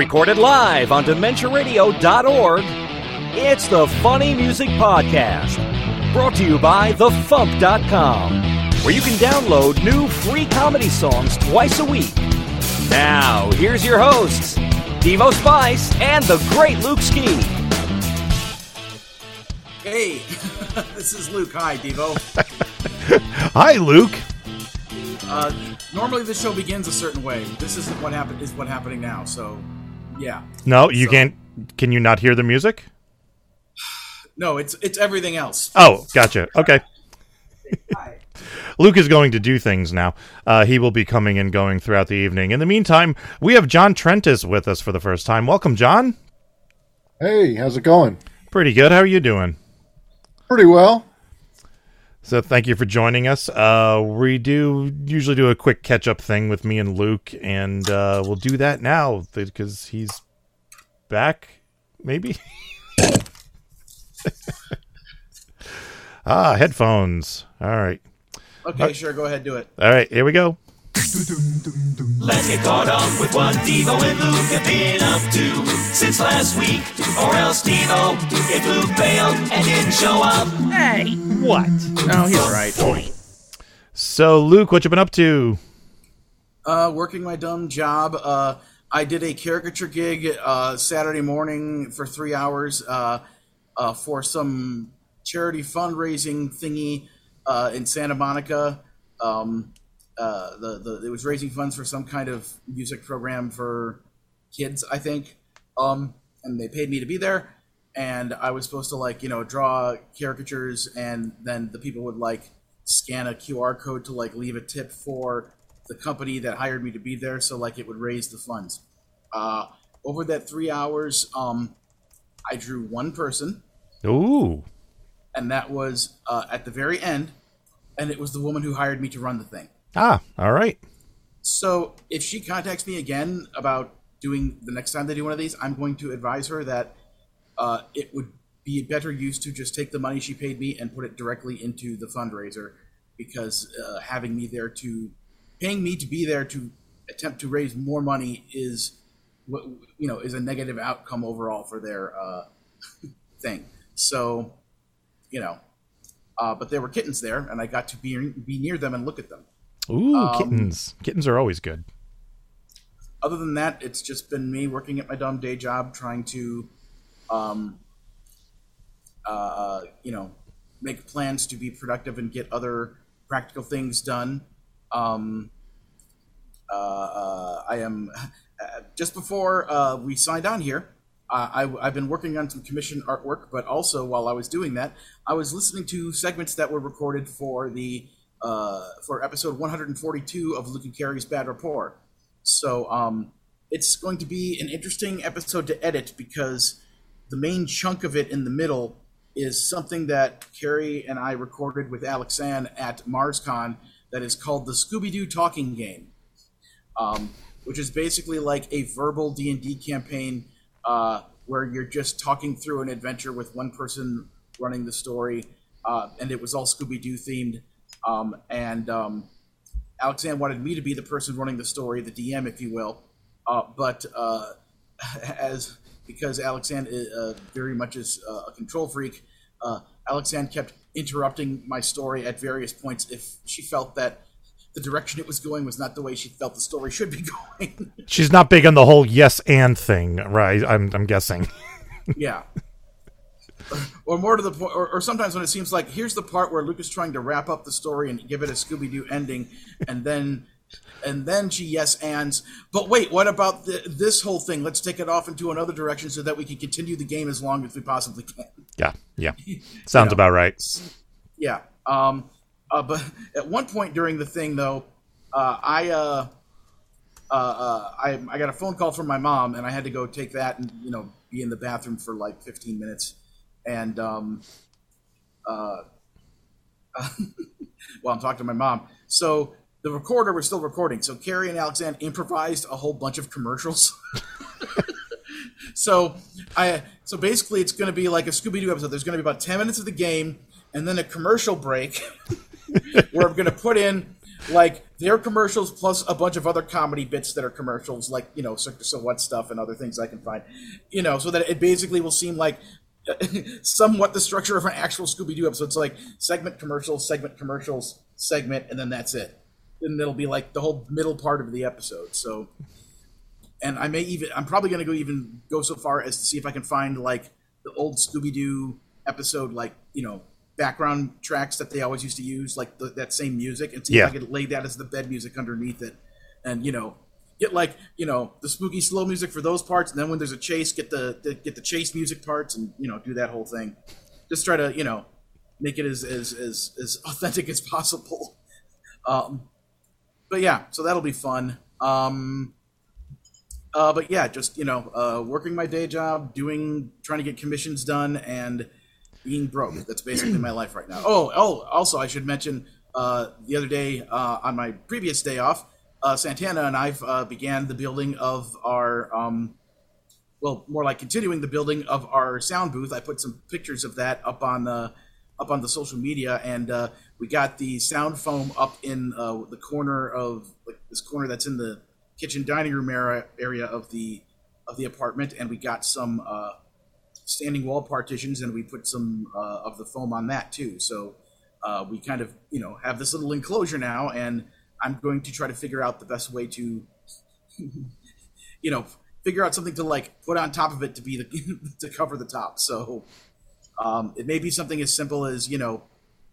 Recorded live on DementiaRadio.org, it's the Funny Music Podcast. Brought to you by TheFump.com, where you can download new free comedy songs twice a week. Now, here's your hosts, Devo Spice and the great Luke Ski. Hey, this is Luke. Hi, Devo. Hi, Luke. Uh, normally the show begins a certain way. This isn't what happened. Is what happening now. So, yeah. No, you So- can't. Can you not hear the music? No, it's it's everything else. Oh, gotcha. Okay. Luke is going to do things now. Uh, he will be coming and going throughout the evening. In the meantime, we have John Trentes with us for the first time. Welcome, John. Hey, how's it going? Pretty good. How are you doing? Pretty well. So thank you for joining us. Uh, we do usually do a quick catch up thing with me and Luke, and uh, we'll do that now because he's back. Maybe. ah, headphones. All right, Okay, sure. Go ahead, do it. all right. Here we go. Let's get caught up with what Devo and Luke have been up to since last week. Or else Devo, if Luke failed and didn't show up, Hey, what? No, he's right. So, Luke, what you been up to? Uh, working my dumb job. Uh, I did a caricature gig uh, Saturday morning for three hours uh, uh, for some charity fundraising thingy uh, in Santa Monica. Um, uh, the, the it was raising funds for some kind of music program for kids, I think. Um, and they paid me to be there, and I was supposed to like you know draw caricatures, and then the people would like scan a QR code to like leave a tip for the company that hired me to be there, so like it would raise the funds. Uh, over that three hours, um, I drew one person, Ooh, and that was uh, at the very end, and it was the woman who hired me to run the thing. Ah, all right. So if she contacts me again about doing the next time they do one of these, I'm going to advise her that uh, it would be a better use to just take the money she paid me and put it directly into the fundraiser because uh, having me there to paying me to be there to attempt to raise more money is what you know is a negative outcome overall for their uh, thing. So you know, uh, but there were kittens there, and I got to be be near them and look at them. Ooh, Um, kittens. Kittens are always good. other than that, it's just been me working at my dumb day job, trying to, um, uh, you know, make plans to be productive and get other practical things done. Um, uh, uh, I am uh, just before uh, we signed on here. I, I've been working on some commission artwork, but also while I was doing that, I was listening to segments that were recorded for the uh, for episode 142 of Luke and Carrie's Bad Rapport. So um, it's going to be an interesting episode to edit because the main chunk of it in the middle is something that Carrie and I recorded with Alexanne at MarsCon that is called the Scooby Doo Talking Game, um, which is basically like a verbal D and D campaign uh, where you're just talking through an adventure with one person running the story, uh, and it was all Scooby Doo themed. Um, and um, Alexanne wanted me to be the person running the story, the DM, if you will. Uh, but uh, as because Alexanne uh, very much is uh, a control freak, uh, Alexanne kept interrupting my story at various points if she felt that the direction it was going was not the way she felt the story should be going. She's not big on the whole yes and thing, right? I'm, I'm guessing. yeah. Or more to the point, or, or sometimes when it seems like here's the part where Luke is trying to wrap up the story and give it a Scooby Doo ending, and then, and then she yes ands. But wait, what about the, this whole thing? Let's take it off into another direction so that we can continue the game as long as we possibly can. Yeah, yeah. Sounds know. about right. Yeah. Um. Uh, but at one point during the thing, though, uh, I uh, uh, uh, I I got a phone call from my mom, and I had to go take that and you know be in the bathroom for like 15 minutes, and um, uh, while I'm talking to my mom. So the recorder was still recording. So Carrie and Alexanne improvised a whole bunch of commercials. so I so basically it's going to be like a Scooby Doo episode. There's going to be about 10 minutes of the game, and then a commercial break where I'm going to put in like their commercials plus a bunch of other comedy bits that are commercials, like you know Cirque du Soleil stuff and other things I can find, you know, so that it basically will seem like somewhat the structure of an actual Scooby Doo episode. It's like segment commercials, segment commercials, segment, and then that's it. And it'll be like the whole middle part of the episode. So, and I may even, I'm probably going to go even go so far as to see if I can find like the old Scooby Doo episode, like you know, background tracks that they always used to use, like the, that same music, and see Yeah. if I could lay that as the bed music underneath it, and you know. Get like you know the spooky slow music for those parts, and then when there's a chase, get the, the get the chase music parts, and you know do that whole thing. Just try to you know make it as as as, as authentic as possible. Um, but yeah, so that'll be fun. Um, uh, but yeah, just you know, uh, working my day job, doing, trying to get commissions done, and being broke. That's basically my life right now. Oh, oh, also I should mention uh, the other day uh, on my previous day off, uh, Santana and I uh, began the building of our. Um, well, more like continuing the building of our sound booth. I put some pictures of that up on the up on the social media, and uh, we got the sound foam up in uh, the corner of like this corner that's in the kitchen dining room area area of the of the apartment, and we got some uh, standing wall partitions, and we put some of the foam on that too. So we kind of you know have this little enclosure now, and I'm going to try to figure out the best way to you know figure out something to like put on top of it to be the to cover the top. So um, it may be something as simple as you know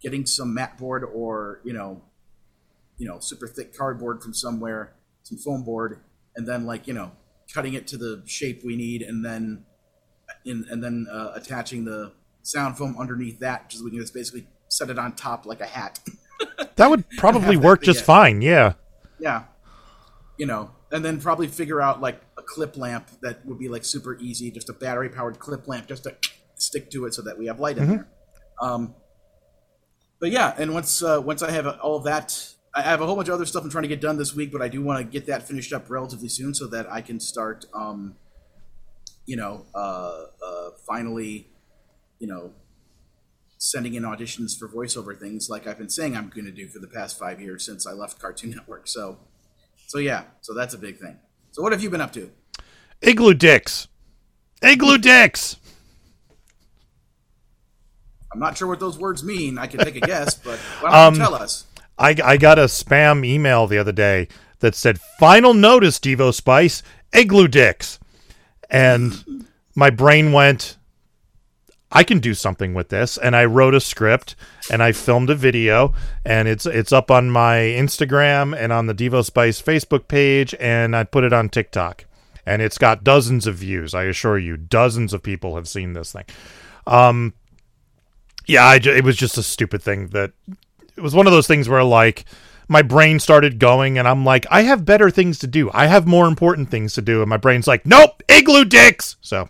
getting some mat board or you know you know super thick cardboard from somewhere, some foam board, and then like you know cutting it to the shape we need, and then in, and then uh, attaching the sound foam underneath that, just we can just basically set it on top like a hat. That would probably work just fine. Yeah. Yeah. You know, and then probably figure out like a clip lamp that would be like super easy, just a battery powered clip lamp just to stick to it so that we have light in there. Um, but yeah, and once uh, once I have all that, I have a whole bunch of other stuff I'm trying to get done this week, but I do want to get that finished up relatively soon so that I can start, um, you know, uh, uh, finally, you know, sending in auditions for voiceover things like I've been saying I'm going to do for the past five years since I left Cartoon Network. So, so yeah, so that's a big thing. So what have you been up to? Igloo dicks. Igloo dicks. I'm not sure what those words mean. I can take a guess, but why don't you um, tell us? I, I got a spam email the other day that said, Final notice, Devo Spice, igloo dicks. And my brain went, I can do something with this. And I wrote a script and I filmed a video and it's it's up on my Instagram and on the Devo Spice Facebook page and I put it on TikTok. And it's got dozens of views, I assure you. Dozens of people have seen this thing. Um yeah, I it was just a stupid thing that it was one of those things where like my brain started going and I'm like, I have better things to do. I have more important things to do. And my brain's like, nope, igloo dicks. So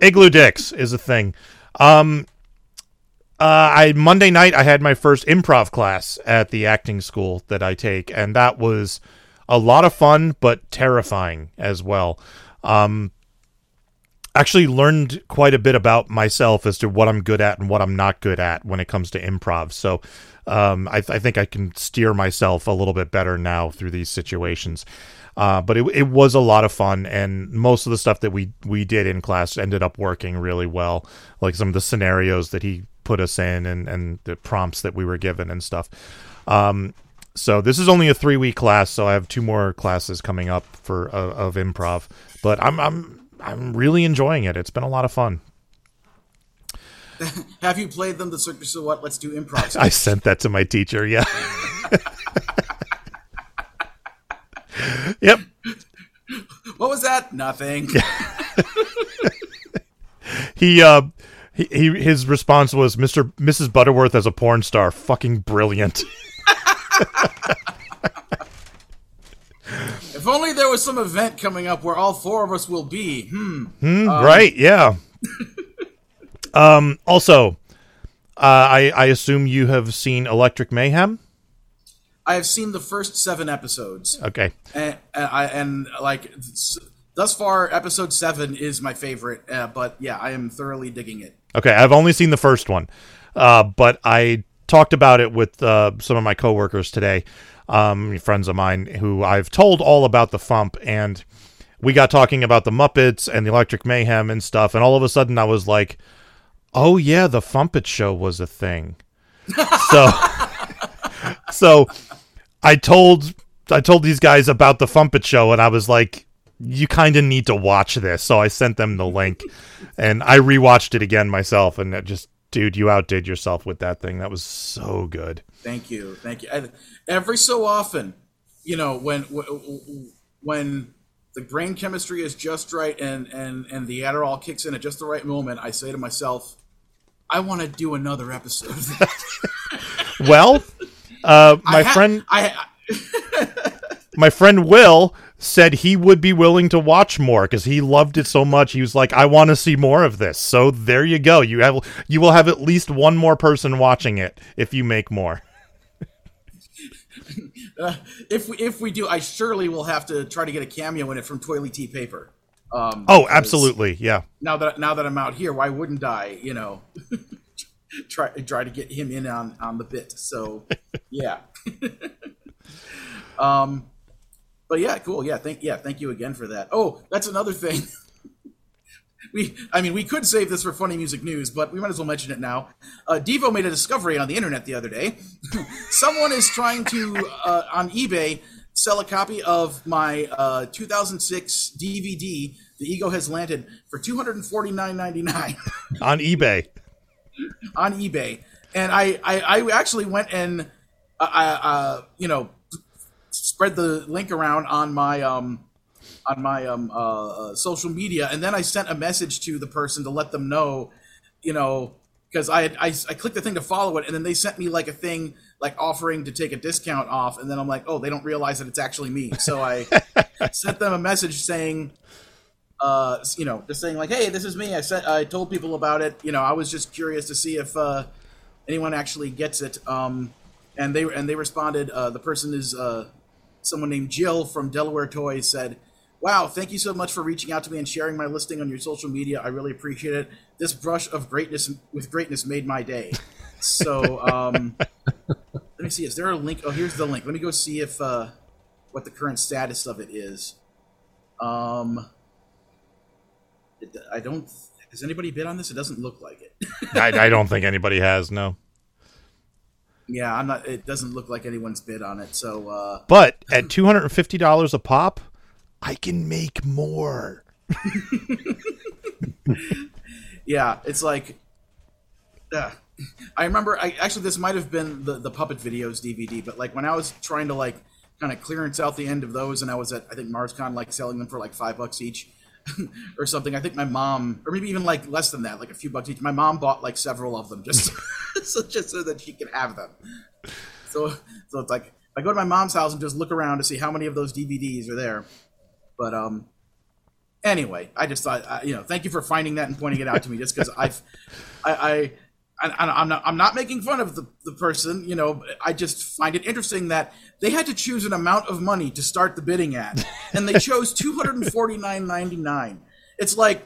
igloo dicks is a thing. Um, uh, I Monday night I had my first improv class at the acting school that I take, and that was a lot of fun, but terrifying as well. Um, actually learned quite a bit about myself as to what I'm good at and what I'm not good at when it comes to improv. So um, I, I think I can steer myself a little bit better now through these situations. Uh, but it, it was a lot of fun, and most of the stuff that we we did in class ended up working really well. Like some of the scenarios that he put us in, and and the prompts that we were given and stuff. Um, so this is only a three week class, so I have two more classes coming up for uh, of improv. But I'm I'm I'm really enjoying it. It's been a lot of fun. Have you played them the Cirque du What? Let's do improv. I sent that to my teacher. Yeah. yep. what was that? Nothing. He uh he, he his response was Mr. Mrs. Butterworth as a porn star, fucking brilliant. if only there was some event coming up where all four of us will be. Hmm. right? Yeah. um. Also, uh, I I assume you have seen Electric Mayhem. I have seen the first seven episodes, Okay. and, and I and like thus far, episode seven is my favorite. Uh, but yeah, I am thoroughly digging it. Okay, I've only seen the first one, uh, but I talked about it with uh, some of my coworkers today, um, friends of mine who I've told all about the Fump, and we got talking about the Muppets and the Electric Mayhem and stuff, and all of a sudden I was like, "Oh yeah, the Fumpet Show was a thing." so, so I told I told these guys about the Fumpet Show, and I was like, "You kind of need to watch this." So I sent them the link, and I rewatched it again myself, and it just, dude, you outdid yourself with that thing. That was so good. Thank you, thank you. And every so often, you know, when when- the brain chemistry is just right and and and the Adderall kicks in at just the right moment, I say to myself, I want to do another episode. of that. Well, uh, I my ha- friend, I my friend Will said he would be willing to watch more because he loved it so much. He was like, "I want to see more of this." So there you go. You have you will have at least one more person watching it if you make more. if we if we do, I surely will have to try to get a cameo in it from Toilet Tea Paper. Um, Oh, absolutely, yeah. Now that now that I'm out here, why wouldn't I? You know, try try to get him in on on the bit. So yeah. um, but yeah, cool. Yeah, thank yeah, thank you again for that. Oh, that's another thing. We, I mean, we could save this for funny music news, but we might as well mention it now. Uh, Devo made a discovery on the internet the other day. Someone is trying to, uh, on eBay, sell a copy of my uh, 2006 DVD, The Ego Has Landed, for $249.99 On eBay. On eBay. And I, I, I actually went and, uh, I, uh, you know, spread the link around on my um, on my um, uh, uh, social media, and then I sent a message to the person to let them know, you know, because I, had, I I clicked the thing to follow it, and then they sent me like a thing like offering to take a discount off, and then I'm like, oh, they don't realize that it's actually me, so I sent them a message saying. Uh, you know, just saying like, "Hey, this is me." I said, I told people about it. You know, I was just curious to see if uh, anyone actually gets it. Um, and they and they responded. Uh, the person is uh, someone named Jill from Delaware Toys said, "Wow, thank you so much for reaching out to me and sharing my listing on your social media. I really appreciate it. This brush of greatness with greatness made my day." So um, let me see. Is there a link? Oh, here's the link. Let me go see if uh, what the current status of it is. Um, it, I don't. Has anybody bid on this? It doesn't look like it. I, I don't think anybody has no. yeah, I'm not. It doesn't look like anyone's bid on it. So uh, But at two hundred and fifty dollars a pop, I can make more. yeah, it's like. Uh, I remember. I actually this might have been the the puppet videos DVD, but like when I was trying to like kind of clearance out the end of those, and I was at I think MarsCon like selling them for like five bucks each. or something. I think my mom, or maybe even like less than that, like a few bucks each. My mom bought like several of them just so just so that she could have them. So so it's like I go to my mom's house and just look around to see how many of those DVDs are there. But um, anyway, I just thought uh, you know, thank you for finding that and pointing it out to me, just because I've I. I I, I'm not. I'm not making fun of the, the person. You know, I just find it interesting that they had to choose an amount of money to start the bidding at, and they chose two hundred and forty nine ninety nine. It's like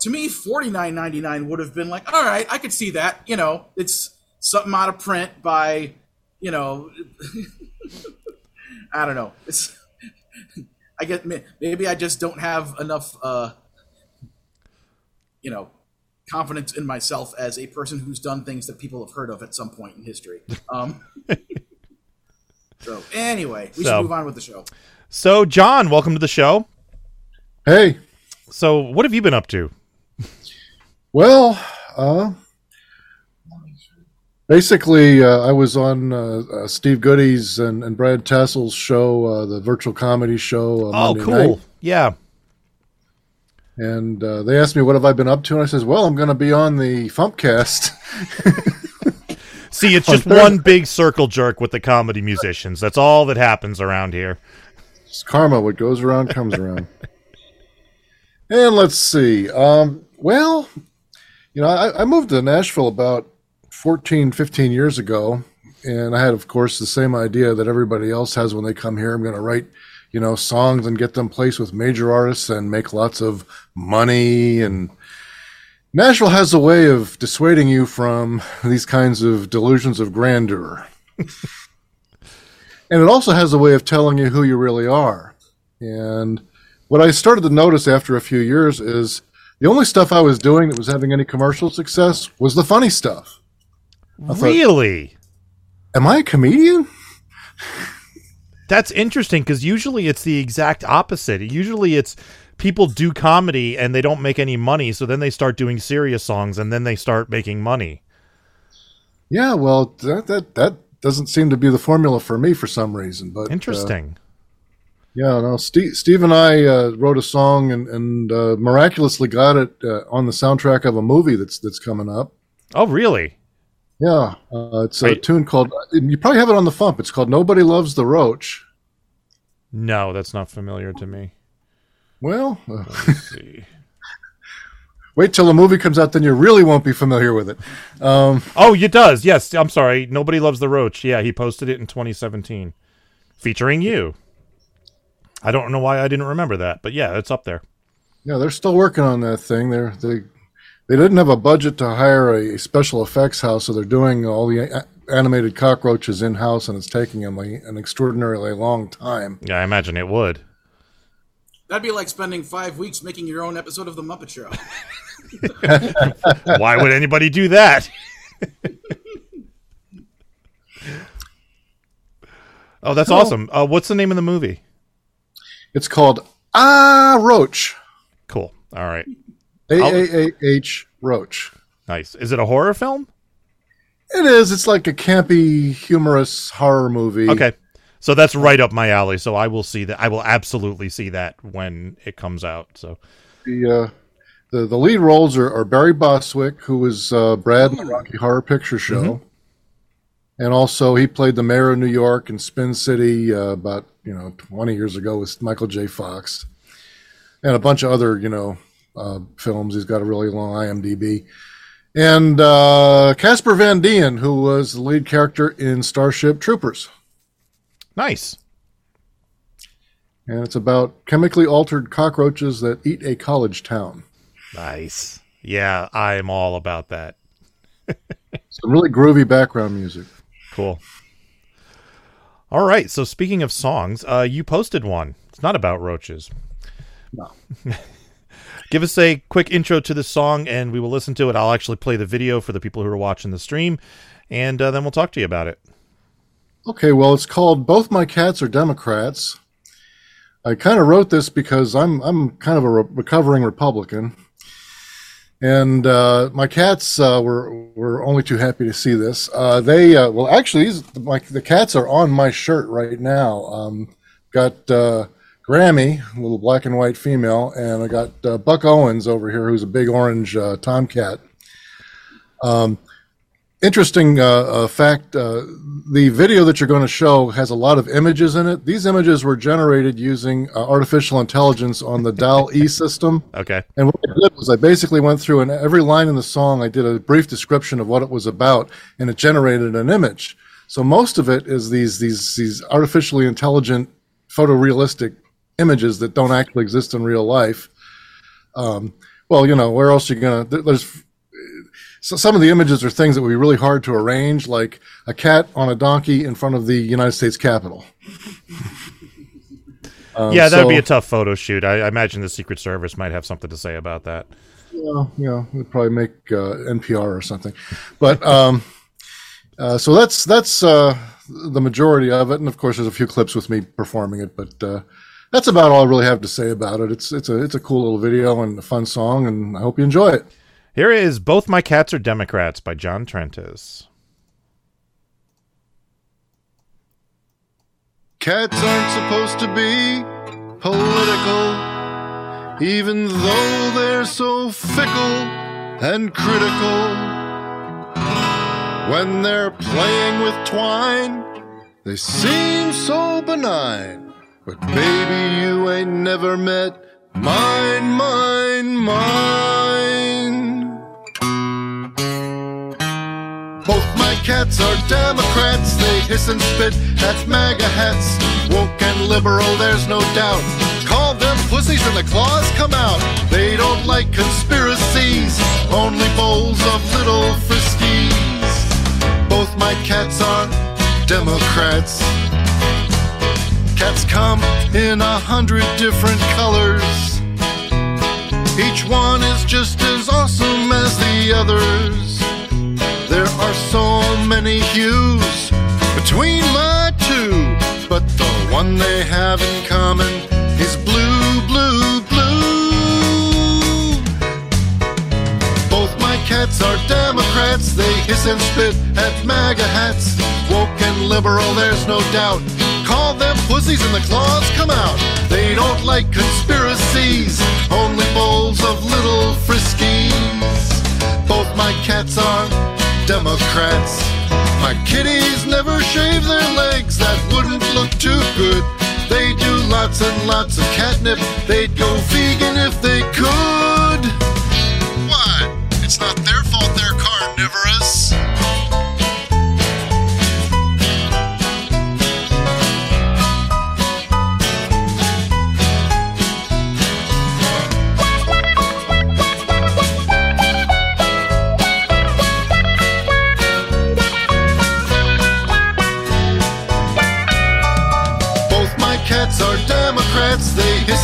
to me, forty nine ninety nine would have been like, all right, I could see that. You know, it's something out of print by, you know, I don't know. It's I get maybe I just don't have enough, uh, you know, confidence in myself as a person who's done things that people have heard of at some point in history. Um, so anyway, we So- should move on with the show. So, John, welcome to the show. Hey, So, what have you been up to? well, uh, basically, uh, I was on uh, uh, Steve Goodie's and, and Brad Tassell's show, uh, the virtual comedy show. Uh, Oh, Monday cool. night. Yeah. And uh, they asked me, what have I been up to? And I says, well, I'm going to be on the Fumpcast. See, it's just one big circle jerk with the comedy musicians. That's all that happens around here. It's karma. What goes around comes around. and let's see. Um, well, you know, I, I moved to Nashville about 14, 15 years ago. And I had, of course, the same idea that everybody else has when they come here. I'm going to write, you know, songs and get them placed with major artists and make lots of money. And Nashville has a way of dissuading you from these kinds of delusions of grandeur. and it also has a way of telling you who you really are. And what I started to notice after a few years is the only stuff I was doing that was having any commercial success was the funny stuff. thought- Really? Am I a comedian? That's interesting because usually it's the exact opposite. Usually it's people do comedy and they don't make any money, so then they start doing serious songs and then they start making money. Yeah, well, that that that doesn't seem to be the formula for me for some reason. But uh, Interesting. yeah, no. Steve, Steve and I uh, wrote a song and and uh, miraculously got it uh, on the soundtrack of a movie that's that's coming up. oh, really? Yeah, uh, it's a tune called. You probably have it on the Fump. It's called "Nobody Loves the Roach." No, that's not familiar to me. Well, uh, see. wait till the movie comes out, then you really won't be familiar with it. Um, Oh, it does. Yes, I'm sorry. Nobody loves the roach. Yeah, he posted it in 2017, featuring you. I don't know why I didn't remember that, but yeah, it's up there. yeah, they're still working on that thing. They're they they didn't have a budget to hire a special effects house, so they're doing all the a- animated cockroaches in house, and it's taking them an extraordinarily long time. Yeah, I imagine it would. That'd be like spending five weeks making your own episode of The Muppet Show. Why would anybody do that? oh, that's awesome. Uh, what's the name of the movie? It's called Ah Roach. Cool. All right. A A A H Roach. Nice. Is it a horror film? It is. It's like a campy, humorous horror movie. Okay. So that's right up my alley. So I will see that. I will absolutely see that when it comes out. So The uh, the the lead roles are, are Barry Bostwick, who was uh, Brad in the Rocky Horror Picture Show, and also he played the mayor of New York in Spin City uh, about you know twenty years ago with Michael J. Fox, and a bunch of other you know uh, films. He's got a really long IMDb. And uh, Casper Van Dien, who was the lead character in Starship Troopers. Nice. And it's about chemically altered cockroaches that eat a college town. Nice. Yeah, I'm all about that. Some really groovy background music. Cool. All right. So speaking of songs, uh, you posted one. It's not about roaches. No. Give us a quick intro to the song, and we will listen to it. I'll actually play the video for the people who are watching the stream, and uh, then we'll talk to you about it. Okay, well, it's called "Both My Cats Are Democrats." I kind of wrote this because I'm I'm kind of a re- recovering Republican, and uh, my cats uh, were were only too happy to see this. Uh, they uh, well, actually, these my, the cats are on my shirt right now. Um, got uh, Grammy, a little black and white female, and I got uh, Buck Owens over here, who's a big orange tomcat. Um, interesting uh, uh, fact uh, the video that you're going to show has a lot of images in it. These images were generated using uh, artificial intelligence on the DAL E system. Okay. And what I did was I basically went through and every line in the song, I did a brief description of what it was about, and it generated an image. So most of it is these these these artificially intelligent, photorealistic images that don't actually exist in real life. Um, well, you know, where else are you gonna? There's so some of the images are things that would be really hard to arrange, like a cat on a donkey in front of the United States Capitol. Um, yeah, that would be a tough photo shoot. I, I imagine the Secret Service might have something to say about that. Yeah, yeah, we'd probably make uh, NPR or something. But um, uh, so that's that's uh, the majority of it, and of course, there's a few clips with me performing it. But uh, that's about all I really have to say about it. It's it's a it's a cool little video and a fun song, and I hope you enjoy it. Here is Both My Cats Are Democrats by John Trentes. Cats aren't supposed to be political, even though they're so fickle and critical. When they're playing with twine, they seem so benign. But baby, you ain't never met mine, mine, mine. My cats are Democrats, they hiss and spit, that's MAGA hats. Woke and liberal, there's no doubt. Call them pussies and the claws come out. They don't like conspiracies, only bowls of little friskies. Both my cats are Democrats. Cats come in a hundred different colors. Each one is just as awesome as the others. There are so many hues between my two, but the one they have in common is blue, blue, blue. Both my cats are Democrats, they hiss and spit at MAGA hats. Woke and liberal, there's no doubt. Call them pussies and the claws come out. They don't like conspiracies, only Democrats. My kitties never shave their legs, that wouldn't look too good. They do lots and lots of catnip, they'd go vegan if they could.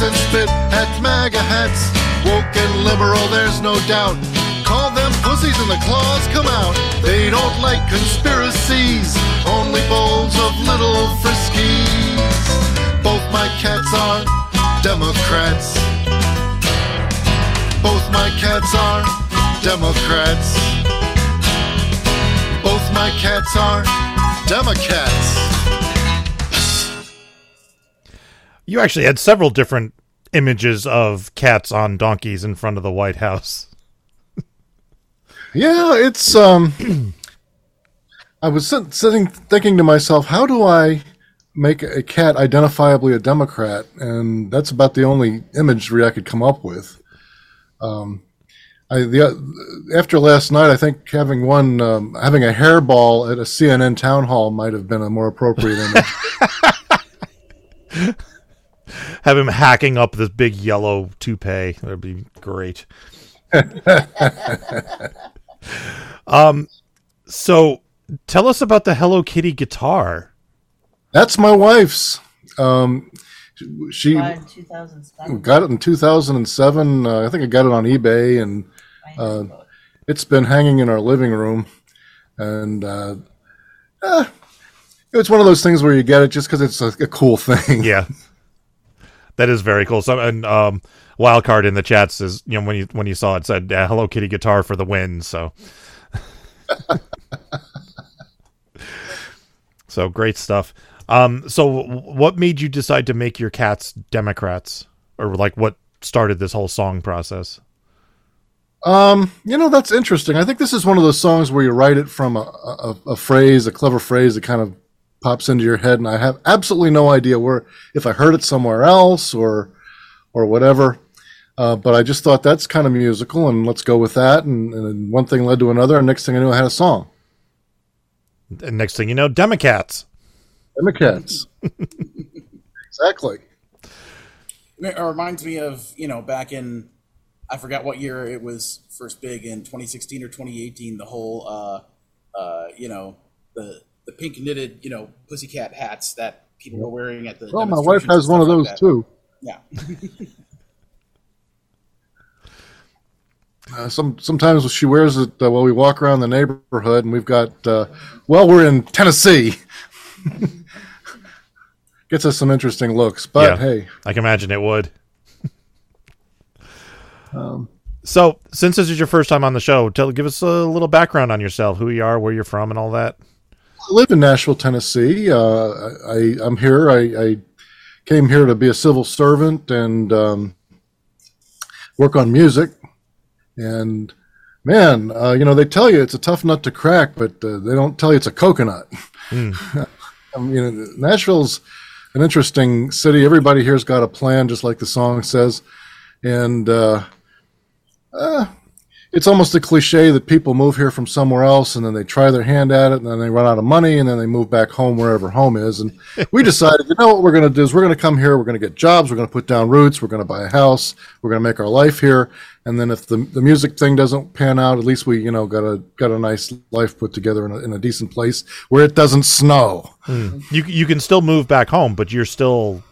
And spit at MAGA hats. Woke and liberal, there's no doubt. Call them pussies and the claws come out. They don't like conspiracies, only bowls of little friskies. Both my cats are Democrats. Both my cats are Democrats. Both my cats are Democrats. You actually had several different images of cats on donkeys in front of the White House. Yeah, it's um. I was sitting thinking to myself, how do I make a cat identifiably a Democrat? And that's about the only imagery I could come up with. Um, I the after last night, I think having one um, having a hairball at a CNN town hall might have been a more appropriate image. Have him hacking up this big yellow toupee. That'd be great. um, so tell us about the Hello Kitty guitar. That's my wife's. Um, she Bought in 2007. got it in 2007. Uh, I think I got it on eBay, and uh, it's been hanging in our living room. And uh, eh, it's one of those things where you get it just because it's a, a cool thing. Yeah, that is very cool. So, and um, wildcard in the chat says, you know, when you when you saw it, said uh, Hello Kitty guitar for the win. So, so great stuff. Um, so what made you decide to make your cats Democrats, or like what started this whole song process? Um, you know, that's interesting. I think this is one of those songs where you write it from a, a, a phrase, a clever phrase that kind of pops into your head, and I have absolutely no idea where if I heard it somewhere else or or whatever. Uh, but I just thought that's kind of musical, and let's go with that. And, and one thing led to another, and next thing I knew, I had a song. And next thing you know, Democats. Democrats. exactly. It reminds me of you know back in I forgot what year it was first big in 2016 or 2018. The whole uh, uh, you know the the pink knitted you know pussycat hats that people were wearing at the. Well, my wife has one of those like too. Yeah. Uh, some sometimes she wears it uh, while we walk around the neighborhood, and we've got uh, well, we're in Tennessee. Gets us some interesting looks, but Yeah. hey, I can imagine it would. Um, so, since this is your first time on the show, tell give us a little background on yourself, who you are, where you're from, and all that. I live in Nashville, Tennessee. Uh, I, I'm here. I, I came here to be a civil servant and um, work on music. And man, uh, you know, they tell you it's a tough nut to crack, but uh, they don't tell you it's a coconut. I mean, Nashville's an interesting city. Everybody here's got a plan, just like the song says. And uh, uh, it's almost a cliche that people move here from somewhere else and then they try their hand at it and then they run out of money and then they move back home wherever home is. And we decided, you know what we're going to do is we're going to come here, we're going to get jobs, we're going to put down roots, we're going to buy a house, we're going to make our life here. And then if the, the music thing doesn't pan out, at least we, you know, got a, got a nice life put together in a, in a decent place where it doesn't snow. Hmm. You you can still move back home, but you're still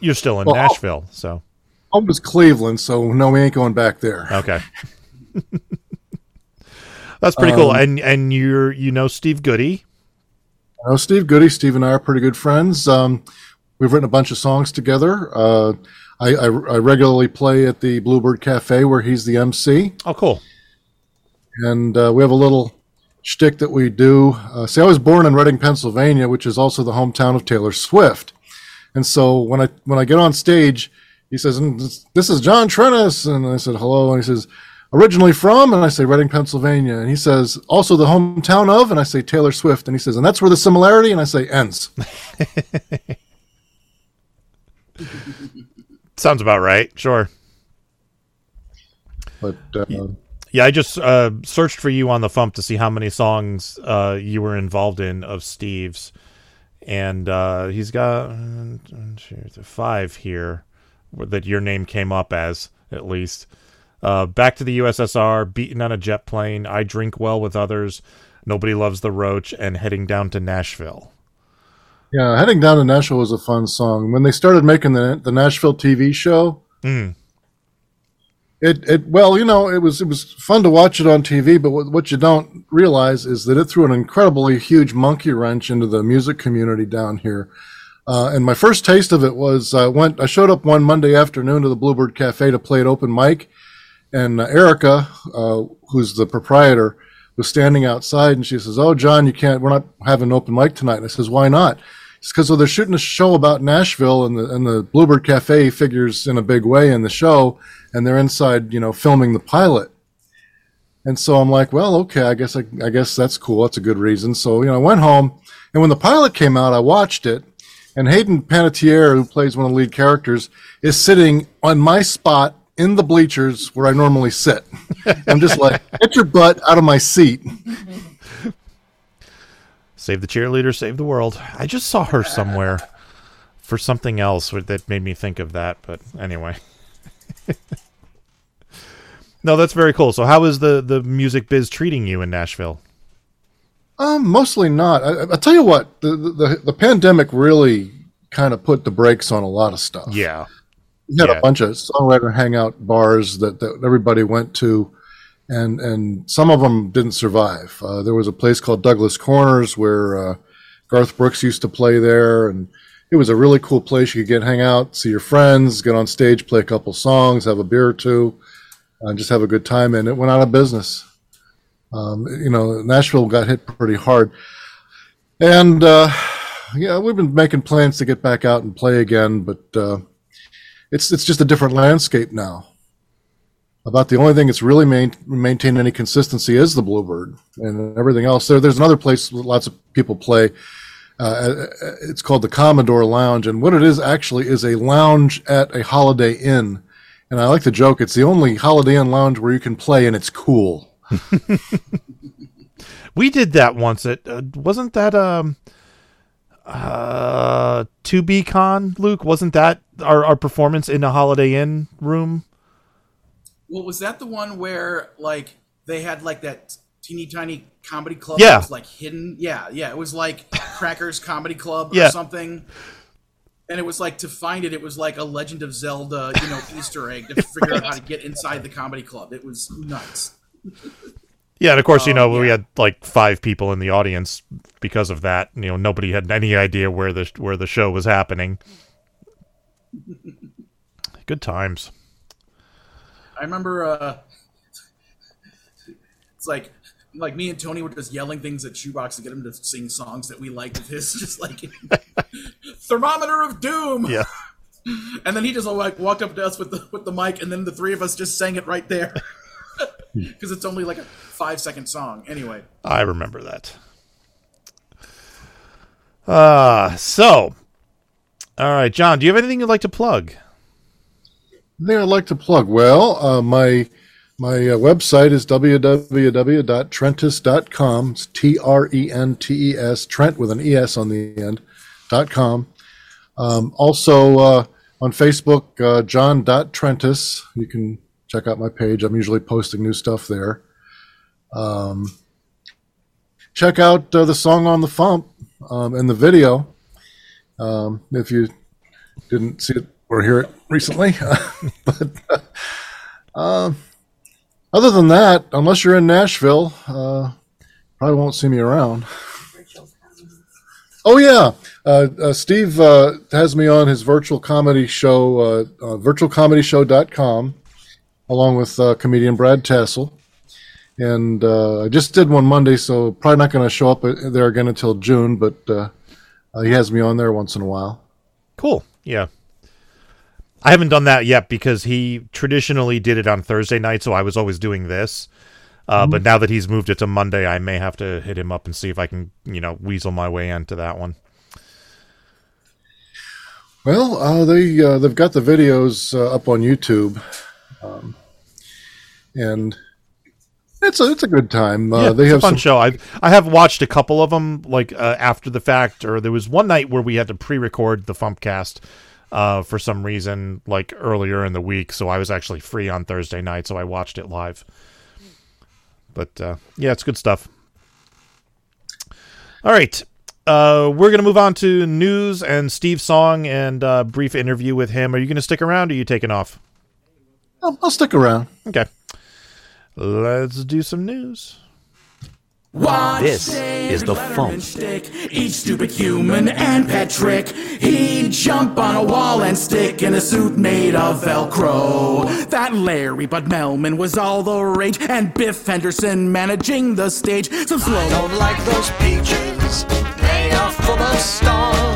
you're still in Well, Nashville. So Home is Cleveland, so no, we ain't going back there. okay, that's pretty cool. And and you're you know Steve Goodie. I know Steve Goodie. Steve and I are pretty good friends. Um, we've written a bunch of songs together. Uh, I, I, I regularly play at the Bluebird Cafe where he's the MC, Oh, cool. and uh, we have a little shtick that we do. Uh, see, I was born in Reading, Pennsylvania, which is also the hometown of Taylor Swift, and so when I when I get on stage, he says, this- "This is John Trentes," and I said, "Hello," and he says. Originally from, and I say Reading, Pennsylvania, and he says also the hometown of, and I say Taylor Swift, and he says, and that's where the similarity, and I say ends. Sounds about right. Sure. But uh, Yeah, I just uh, searched for you on the Fump to see how many songs uh, you were involved in of Steve's, and uh, he's got uh, one, two, three, five here that your name came up as at least. Uh, Back to the USSR, beaten on a jet plane, I drink well with others, nobody loves the roach, and heading down to Nashville. Yeah, heading down to Nashville was a fun song. When they started making the the Nashville TV show, Mm. it it well, you know, it was it was fun to watch it on TV. But what, what you don't realize is that it threw an incredibly huge monkey wrench into the music community down here. Uh, and my first taste of it was I went. I showed up one Monday afternoon to the Bluebird Cafe to play at open mic, and uh, Erica, uh, who's the proprietor, was standing outside, and she says, "Oh, John, you can't. We're not having an open mic tonight." And I says, "Why not?" It's because they're shooting a show about Nashville, and the and the Bluebird Cafe figures in a big way in the show, and they're inside, you know, filming the pilot. And so I'm like, well, okay, I guess I, I guess that's cool. That's a good reason. So you know, I went home, and when the pilot came out, I watched it, and Hayden Panettiere, who plays one of the lead characters, is sitting on my spot in the bleachers where I normally sit. I'm just like, get your butt out of my seat. Save the cheerleader, save the world. I just saw her somewhere for something else that made me think of that, but anyway. no, that's very cool. So, how is the the music biz treating you in Nashville? Um, mostly not. I, I- I'll tell you what, the, the the pandemic really kind of put the brakes on a lot of stuff. Yeah, we had Yeah. a bunch of songwriter hangout bars that, that everybody went to, and and some of them didn't survive. Uh, there was a place called Douglas Corners where uh, Garth Brooks used to play there, and it was a really cool place. You could get hang out, see your friends, get on stage, play a couple songs, have a beer or two, and just have a good time. And it went out of business. Um, you know, Nashville got hit pretty hard, and uh, yeah, we've been making plans to get back out and play again, but. Uh, it's it's just a different landscape now. About the only thing that's really main, maintained any consistency is the Bluebird, and everything else. There, there's another place lots of people play. Uh, it's called the Commodore Lounge, and what it is actually is a lounge at a Holiday Inn. And I like to joke, it's the only Holiday Inn lounge where you can play and it's cool. we did that once. It uh, wasn't that um uh to be con Luke. Wasn't that our our performance in a Holiday Inn room? Well, was that the one where like they had like that teeny tiny comedy club? Yeah. that was, like hidden. Yeah, yeah. It was like Crackers Comedy Club Yeah. or something. And it was like to find it, it was like a Legend of Zelda, you know, Easter egg to figure out how to get inside the comedy club. It was nuts. Yeah, and of course, you know, we had like five people in the audience because of that. You know, nobody had any idea where the where the show was happening. Good times. I remember uh it's like like me and Tony were just yelling things at Shoebox to get him to sing songs that we liked of his, just like Thermometer of Doom. Yeah. And then he just like walked up to us with the with the mic, and then the three of us just sang it right there because it's only like a five second song. Anyway, I remember that. Uh so all right, John, do you have anything you'd like to plug? thing I'd like to plug. Well, uh, my My uh, website is www.trentes.com. It's T R E N T E S, Trent with an E S on the end, dot com. Um, also uh, on Facebook, uh, John.Trentes. You can check out my page. I'm usually posting new stuff there. Um, check out uh, the song on the Fump um, and the video um, if you didn't see it or hear it recently. but uh, um, other than that, unless you're in Nashville, uh, probably won't see me around. Oh yeah, uh, uh, Steve uh, has me on his virtual comedy show, uh, uh, virtualcomedyshow.com, along with uh, comedian Brad Tassell. And uh, I just did one Monday, so probably not going to show up uh, there again until June. But uh, uh, he has me on there once in a while. Cool. Yeah. I haven't done that yet because he traditionally did it on Thursday night, so I was always doing this. Uh, But now that he's moved it to Monday, I may have to hit him up and see if I can, you know, weasel my way into that one. Well, uh, they uh, they've got the videos uh, up on YouTube, um, and it's a it's a good time. Uh, yeah, they it's have a fun some show. I I have watched a couple of them like uh, after the fact, or there was one night where we had to pre-record the Fumpcast uh, for some reason, like earlier in the week. So I was actually free on Thursday night, so I watched it live. But uh, yeah, it's good stuff. All right. Uh, we're going to move on to news and Steve Song and uh, brief interview with him. Are you going to stick around or are you taking off? I'll, I'll stick around. Okay. Let's do some news. Watch This is the Letterman Fump. Stick, each stupid human and pet trick. He'd jump on a wall and stick in a suit made of Velcro. That Larry Bud Melman was all the rage, and Biff Henderson managing the stage. Some slow. don't like those peaches. They are full of stones.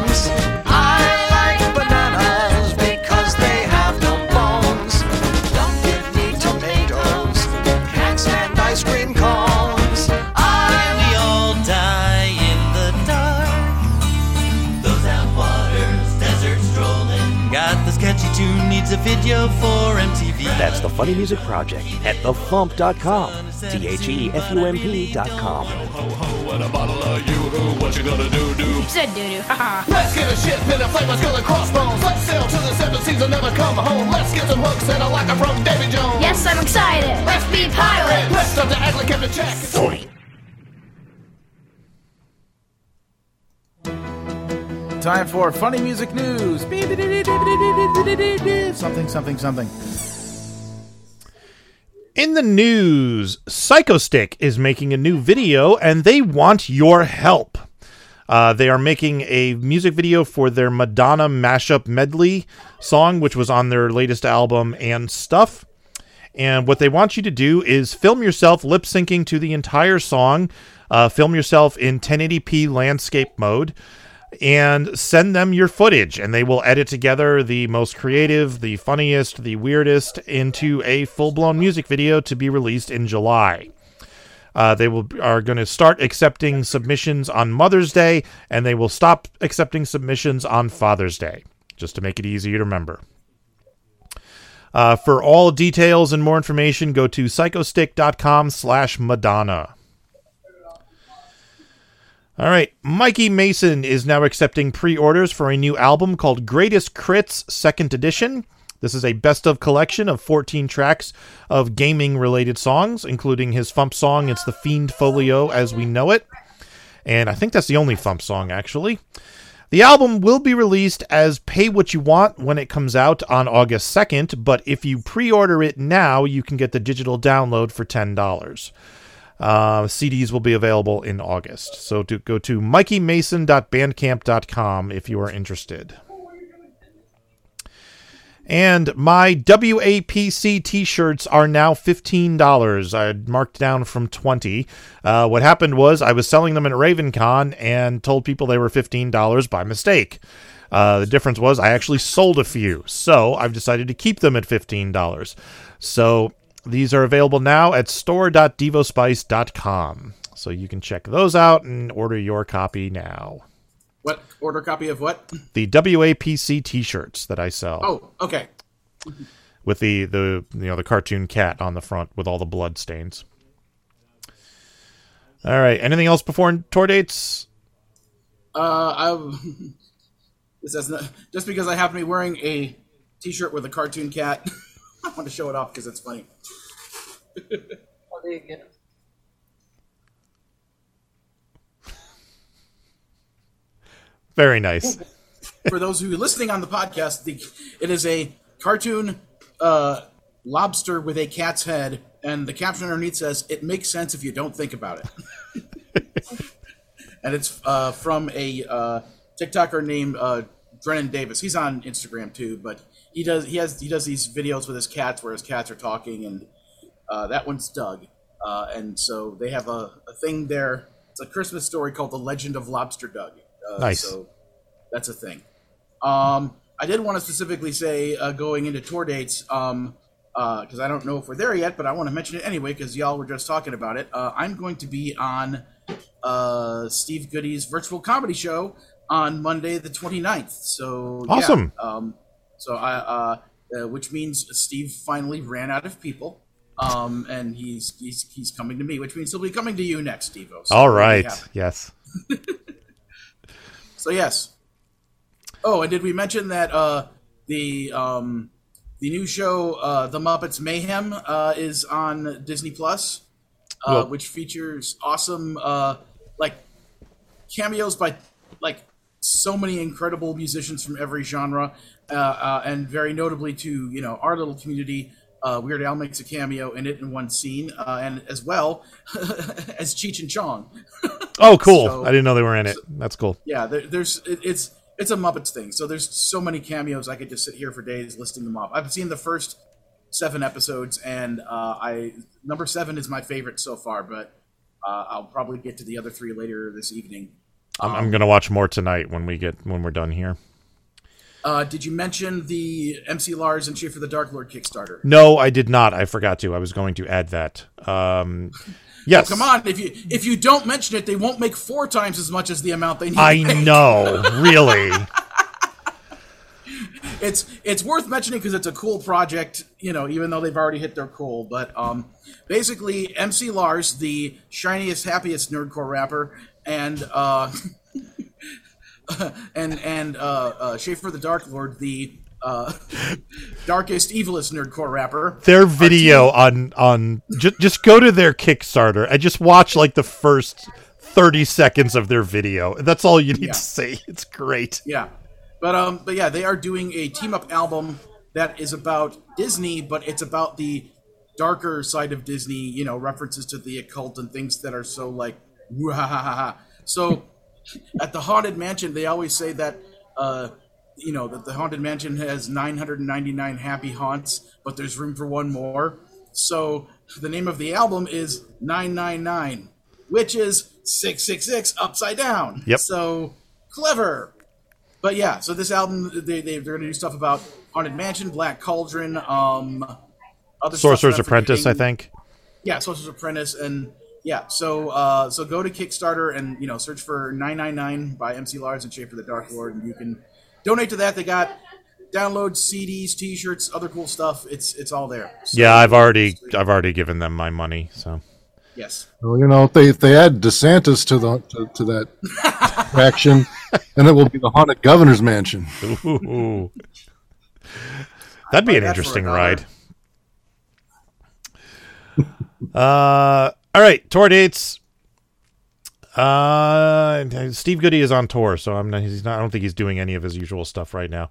Funny Music Project at thefump.com. T H E F U M P.com. Said doo doo. Let's get a ship in a flame, skull and crossbones. Let's sail to the seven seas and never come home. Let's get some hooks and a locker from Davy Jones. Yes, I'm excited. Let's be pirates. Let's start to act like Captain Jack. Time for funny music news. Something, something, something. In the news, Psychostick is making a new video and they want your help. Uh, they are making a music video for their Madonna mashup medley song, which was on their latest album and stuff. And what they want you to do is film yourself lip syncing to the entire song, uh, film yourself in 1080p landscape mode, and send them your footage. And they will edit together the most creative, the funniest, the weirdest into a full blown music video to be released in July. Uh, they will are going to start accepting submissions on Mother's Day, and they will stop accepting submissions on Father's Day, just to make it easier to remember. Uh, for all details and more information, go to psychostick.com slash Madonna. All right, Mikey Mason is now accepting pre-orders for a new album called Greatest Crits Second Edition. This is a best of collection of 14 tracks of gaming related songs, including his Fump song, It's the Fiend Folio as We Know It. And I think that's the only Fump song, actually. The album will be released as Pay What You Want when it comes out on August 2nd, but if you pre order it now, you can get the digital download for $10. Uh, CDs will be available in August. So to go to mikeymason.bandcamp.com if you are interested. And my WAPC t-shirts are now $15. I had marked down from 20. Uh, what happened was I was selling them at RavenCon and told people they were $15 by mistake. Uh, the difference was I actually sold a few, so I've decided to keep them at $15. So these are available now at store.devospice.com. So you can check those out and order your copy now. What order copy of what? The WAPC t-shirts that I sell. Oh, okay. with the the you know the cartoon cat on the front with all the blood stains. All right. Anything else before tour dates? Uh, I this has not, just because I happen to be wearing a T-shirt with a cartoon cat. I want to show it off because it's funny. Very nice. For those who are listening on the podcast, the, it is a cartoon uh, lobster with a cat's head, and the caption underneath says, "It makes sense if you don't think about it." and it's uh, from a uh, TikToker named uh, Brennan Davis. He's on Instagram too, but he does he has he does these videos with his cats where his cats are talking, and uh, that one's Doug. Uh, and so they have a, a thing there. It's a Christmas story called "The Legend of Lobster Doug." Uh, Nice. So that's a thing. Um, I did want to specifically say uh, going into tour dates, um, because I don't know if we're there yet, but I want to mention it anyway because y'all were just talking about it. Uh, I'm going to be on uh, Steve Goodie's virtual comedy show on Monday the 29th. So yeah, Awesome. um, so I, uh, uh, which means Steve finally ran out of people. Um, and he's, he's he's coming to me, which means he'll be coming to you next, Steve. So All right. Yes. So yes. Oh, and did we mention that uh, the um, the new show, uh, The Muppets Mayhem, uh, is on Disney Plus, uh, which features awesome uh, like cameos by like so many incredible musicians from every genre, uh, uh, and very notably to you know our little community. Uh, Weird Al makes a cameo in it in one scene, uh, and as well as Cheech and Chong. Oh, cool. So- I didn't know they were in it. That's cool. Yeah, there, there's it, it's it's a Muppets thing. So there's so many cameos. I could just sit here for days listing them off. I've seen the first seven episodes, and uh, I number seven is my favorite so far. But uh, I'll probably get to the other three later this evening. I'm, I'm gonna watch more tonight when we get when we're done here. Uh, did you mention the MC Lars and Schaffer the Dark Lord Kickstarter? No, I did not. I forgot to. I was going to add that. Um, yes. Come on, if you if you don't mention it, they won't make four times as much as the amount they need. I know. Really. it's it's worth mentioning because it's a cool project, you know, even though they've already hit their goal. But um, basically, MC Lars, the shiniest, happiest nerdcore rapper, and uh, and and uh, uh, Schaffer the Dark Lord, the uh, darkest, evilest nerdcore rapper. Their video on on just just go to their Kickstarter and just watch like the first thirty seconds of their video. That's all you need Yeah. to see. It's great. Yeah, but um, but yeah, they are doing a team up album that is about Disney, but it's about the darker side of Disney. You know, references to the occult and things that are so like, "Wah-ha-ha-ha." so at the haunted mansion, they always say that. Uh, you know that the haunted mansion has 999 happy haunts, but there's room for one more. So the name of the album is 999, which is 666 upside down. Yep. So clever. But yeah, so this album they, they they're gonna do stuff about haunted mansion, Black Cauldron, um, other Sorcerer's Apprentice, I think. Yeah, Sorcerer's Apprentice, and yeah, so uh, so go to Kickstarter and you know search for 999 by MC Lars and Schaffer the Dark Lord, and you can donate to that. They got downloads, CDs, T-shirts, other cool stuff. It's it's all there. So, Yeah, I've already I've already given them my money. So yes. Well, you know, if they if they add DeSantis to the to, to that faction, then it will be the haunted governor's mansion. Ooh. that'd be an that for a interesting ride. uh, all right, tour dates. Uh, Steve Goodie is on tour, so I'm not. He's not. I don't think he's doing any of his usual stuff right now.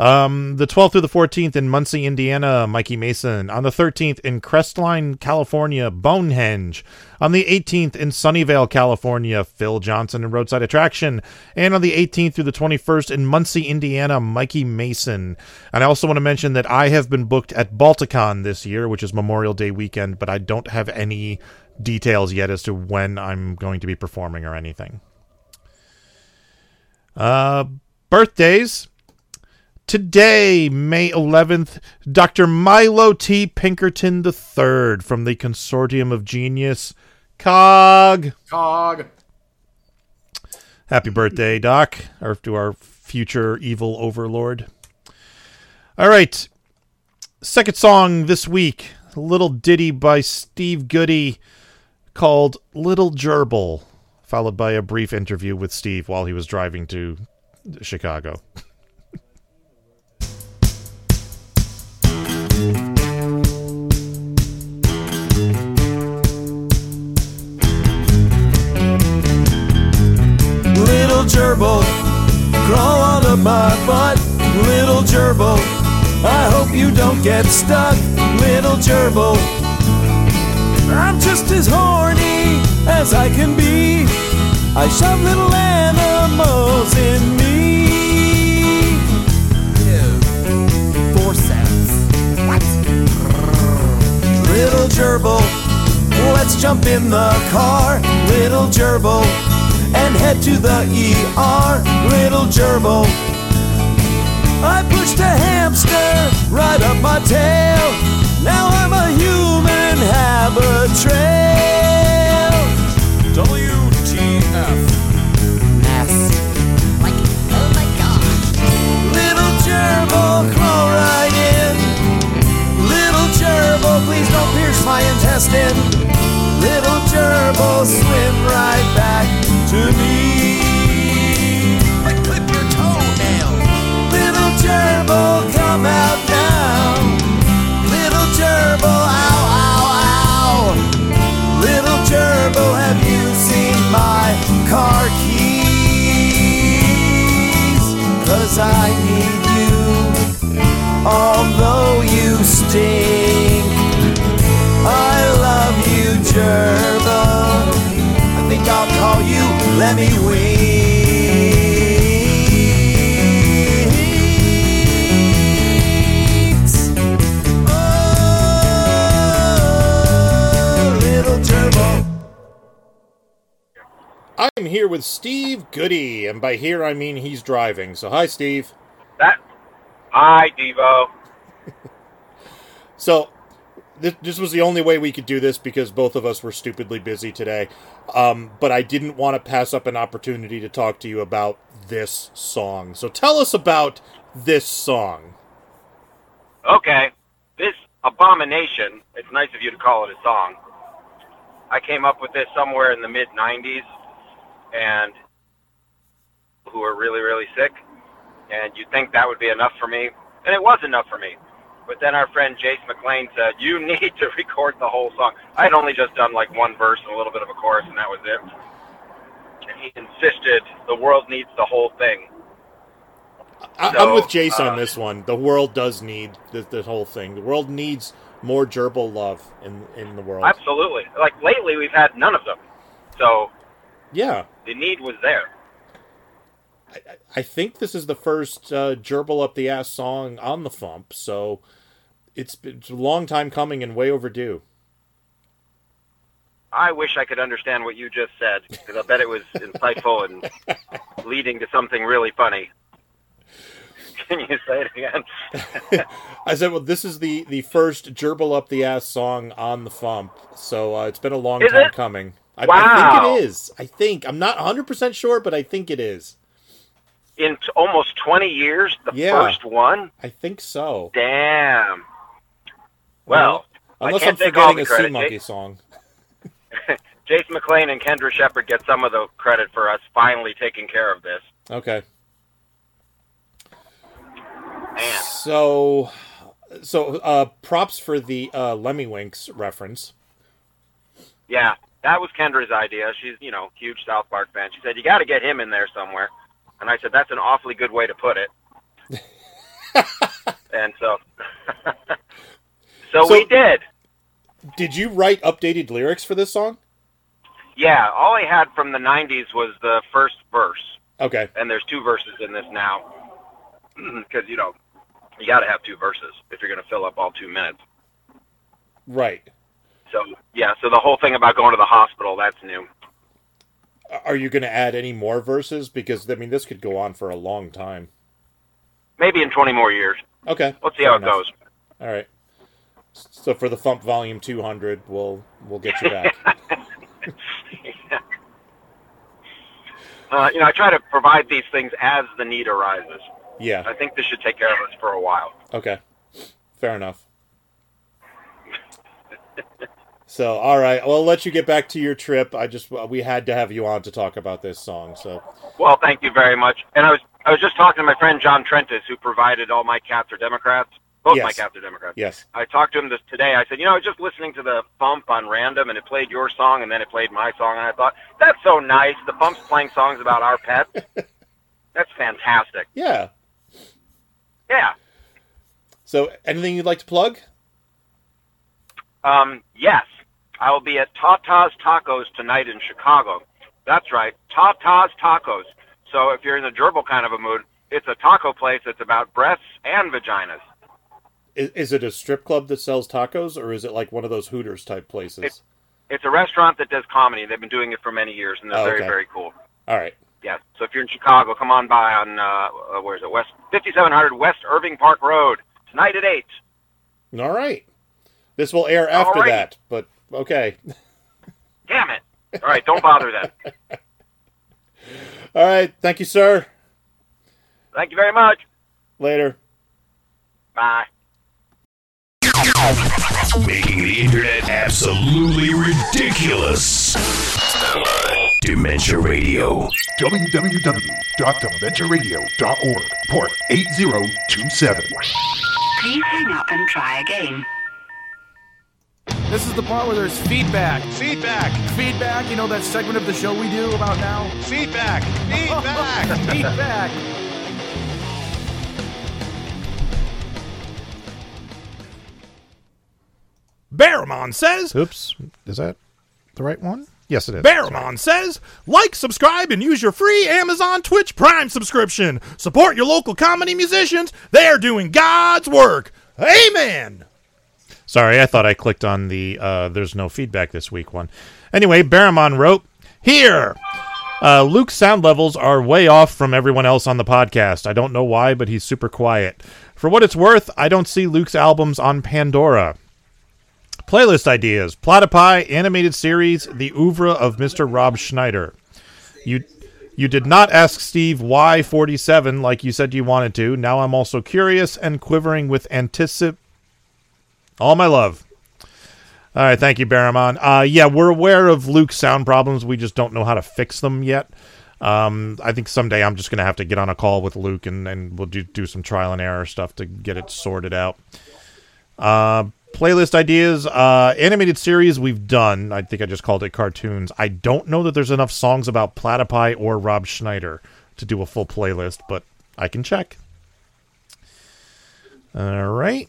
Um, the 12th through the 14th in Muncie, Indiana, Mikey Mason. On the 13th in Crestline, California, Bonehenge. On the 18th in Sunnyvale, California, Phil Johnson and Roadside Attraction. And on the 18th through the 21st in Muncie, Indiana, Mikey Mason. And I also want to mention that I have been booked at Balticon this year, which is Memorial Day weekend, but I don't have any details yet as to when I'm going to be performing or anything. Uh, birthdays. Today, May 11th, Dr. Milo T. Pinkerton III from the Consortium of Genius. Cog. Cog. Happy birthday, Doc, or to our future evil overlord. All right. Second song this week, a little ditty by Steve Goodie called Little Gerbil, followed by a brief interview with Steve while he was driving to Chicago. Little gerbil, crawl onto my butt. Little gerbil, I hope you don't get stuck. Little gerbil, I'm just as horny as I can be. I shove little animals in me. What? Little gerbil, let's jump in the car. Little gerbil and head to the ER, little gerbil. I pushed a hamster right up my tail. Now I'm a human habitrail. WTF. Like, oh my god. Little gerbil, crawl right in. Little gerbil, please don't pierce my intestine. Little gerbil, swim right back to me. I clip your toenail. Little gerbil, come out now. Little gerbil, ow, ow, ow. Little gerbil, have you seen my car keys? Cause I need you Lemmy Winks. Oh, little gerbil. I'm here with Steve Goodie, and by here I mean he's driving. So, hi, Steve. That. Hi, Devo. So, this, this was the only way we could do this because both of us were stupidly busy today. Um, but I didn't want to pass up an opportunity to talk to you about this song. So, tell us about this song. Okay, this abomination. It's nice of you to call it a song. I came up with this somewhere in the mid '90s, and who were really, really sick, and you'd think that would be enough for me, and it was enough for me. But then our friend Jace McLean said, "You need to record the whole song." I had only just done like one verse and a little bit of a chorus, and that was it. And he insisted the world needs the whole thing. I, I'm with Jace uh, on this one. The world does need the, this whole thing. The world needs more gerbil love in in the world. Absolutely. Like lately, we've had none of them, so Yeah, the need was there. I think this is the first uh, gerbil up the ass song on the Fump. So it's, it's a long time coming and way overdue. I wish I could understand what you just said because I bet it was insightful and leading to something really funny. Can you say it again? I said, well, this is the the first gerbil up the ass song on the Fump. So uh, it's been a long Is time it? coming. I, I think it is. I think I'm not 100 percent sure, but I think it is. In t- almost 20 years, the Yeah. first one? I think so. Damn. Well, I unless can't I'm take all forgetting the a sea monkey song. Jason McLean and Kendra Shepard get some of the credit for us finally taking care of this. Okay. Man. So, so uh, props for the uh, Lemmiwinks reference. Yeah, that was Kendra's idea. She's, you know, huge South Park fan. She said, you got to get him in there somewhere. And I said, that's an awfully good way to put it. and so, so, So- we did. Did you write updated lyrics for this song? Yeah, all I had from the 90s was the first verse. Okay. And there's two verses in this now. Because, you know, you got to have two verses if you're going to fill up all two minutes. Right. So, yeah, so the whole thing about going to the hospital, that's new. Are you going to add any more verses? Because I mean, this could go on for a long time. Maybe in 20 more years. Okay. Let's see fair how it enough. goes. All right. So for the Fump Volume 200, we'll we'll get you back. yeah. uh, you know, I try to provide these things as the need arises. Yeah. I think this should take care of us for a while. Okay. Fair enough. so, all right. Well, I'll let you get back to your trip. I just uh, we had to have you on to talk about this song. So. Well, thank you very much. And I was I was just talking to my friend John Trentes, who provided all my cats are Democrats. Both my Yes. cats are Democrats. yes, I talked to him this today. I said, you know, I was just listening to the Fump on random, and it played your song, and then it played my song, and I thought that's so nice. The Fump's playing songs about our pets. that's fantastic. yeah. Yeah. So, anything you'd like to plug? Um, yes, I will be at Tata's Tacos tonight in Chicago. That's right, Tata's Tacos. So if you're in the gerbil kind of a mood, it's a taco place that's about breasts and vaginas. Is, is it a strip club that sells tacos, or is it like one of those Hooters type places? It- It's a restaurant that does comedy. They've been doing it for many years, and they're Oh, very, okay. very cool. all right. Yeah. So if you're in Chicago, come on by on uh, uh, where is it? West 5700 West Irving Park Road tonight at eight. All right. This will air after Alrighty. that, but okay. Damn it! All right, don't bother then. All right. Thank you, sir. Thank you very much. Later. Bye. Making the internet absolutely ridiculous. Dementia Radio. www.dementiaradio.org, port 8027. Please hang up and try again. This is the part where there's feedback. Feedback. Feedback. You know that segment of the show we do about now? Feedback. Feedback. feedback. Baramon says. Oops. Is that the right one? Yes, it is. Baramon says, like, subscribe, and use your free Amazon Twitch Prime subscription. Support your local comedy musicians. They're doing God's work. Amen. Sorry, I thought I clicked on the uh, "There's no feedback this week" one. Anyway, Baramon wrote here. Uh, Luke's sound levels are way off from everyone else on the podcast. I don't know why, but he's super quiet. For what it's worth, I don't see Luke's albums on Pandora. Playlist ideas: Platypi animated series, The oeuvre of Mr. Rob Schneider. You you did not ask Steve why 47 like you said you wanted to. Now I'm also curious and quivering with anticip. All my love. All right, thank you, Baramon. Uh, yeah, we're aware of Luke's sound problems. We just don't know how to fix them yet. Um, I think someday I'm just going to have to get on a call with Luke and, and we'll do, do some trial and error stuff to get it sorted out. Uh, playlist ideas, uh, animated series we've done. I think I just called it cartoons. I don't know that there's enough songs about Platypi or Rob Schneider to do a full playlist, but I can check. All right.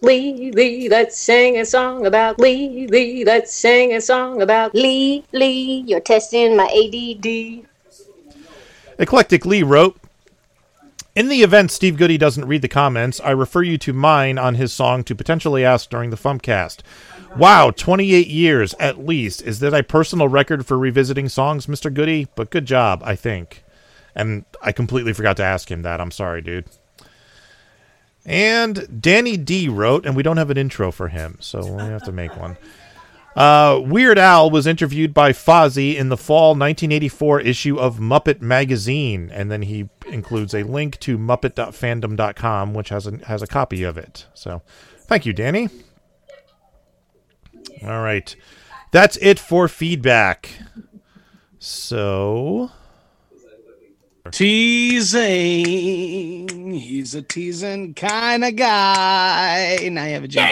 Lee, Lee, let's sing a song about Lee, Lee, let's sing a song about Lee, Lee, you're testing my ADD. Eclectic Lee wrote In the event Steve Goodie doesn't read the comments, I refer you to mine on his song to potentially ask during the Fumpcast. Wow, 28 years at least. Is that a personal record for revisiting songs, Mr. Goodie? But good job, I think. And I completely forgot to ask him that. I'm sorry, dude. And Danny D wrote, and we don't have an intro for him, so we have to make one. Uh, Weird Al was interviewed by Fozzie in the fall 1984 issue of Muppet Magazine, and then he includes a link to Muppet.fandom.com, which has a, has a copy of it. So, thank you, Danny. All right, that's it for feedback. So, Teasing. He's a teasing kind of guy. Now you have a job.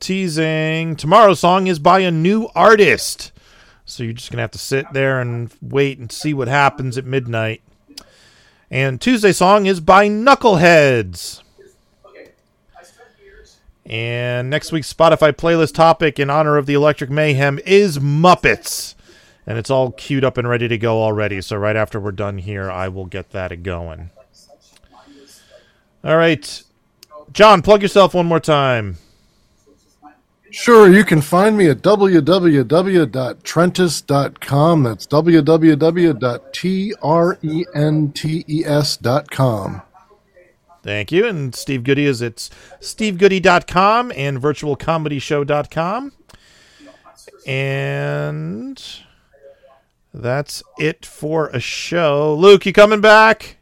teasing tomorrow's song is by a new artist, so you're just gonna have to sit there and wait and see what happens at midnight. And Tuesday's song is by Knuckleheads. And next week's Spotify playlist topic in honor of the Electric Mayhem is Muppets. And it's all queued up and ready to go already. So right after we're done here, I will get that going. All right. John, plug yourself one more time. Sure, you can find me at www.trentes.com. That's www.trentes.com. Thank you. And Steve Goodie is it's stevegoodie.com and virtualcomedyshow.com. And that's it for a show. Luke, you coming back?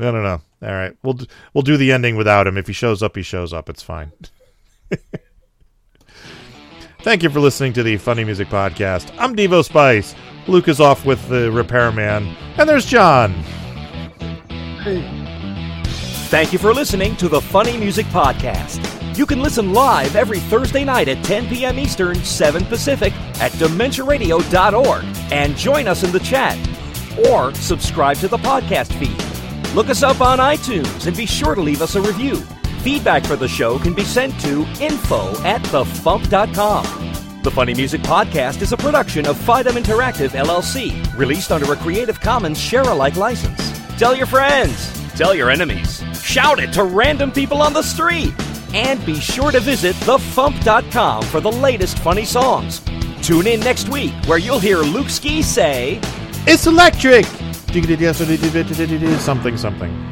I don't know. All right, we'll we'll do the ending without him. If he shows up, he shows up. It's fine. Thank you for listening to the Funny Music Podcast. I'm Devo Spice. Luke is off with the repairman, and there's John. Hey. Thank you for listening to the Funny Music Podcast. You can listen live every Thursday night at 10 p.m. Eastern, 7 Pacific at DementiaRadio.org and join us in the chat. Or subscribe to the podcast feed. Look us up on iTunes and be sure to leave us a review. Feedback for the show can be sent to info at thefump.com. The Funny Music Podcast is a production of Fidem Interactive LLC, released under a Creative Commons share-alike license. Tell your friends, tell your enemies, shout it to random people on the street, and be sure to visit thefump.com for the latest funny songs. Tune in next week where you'll hear Luke Ski say, It's electric! Something, something.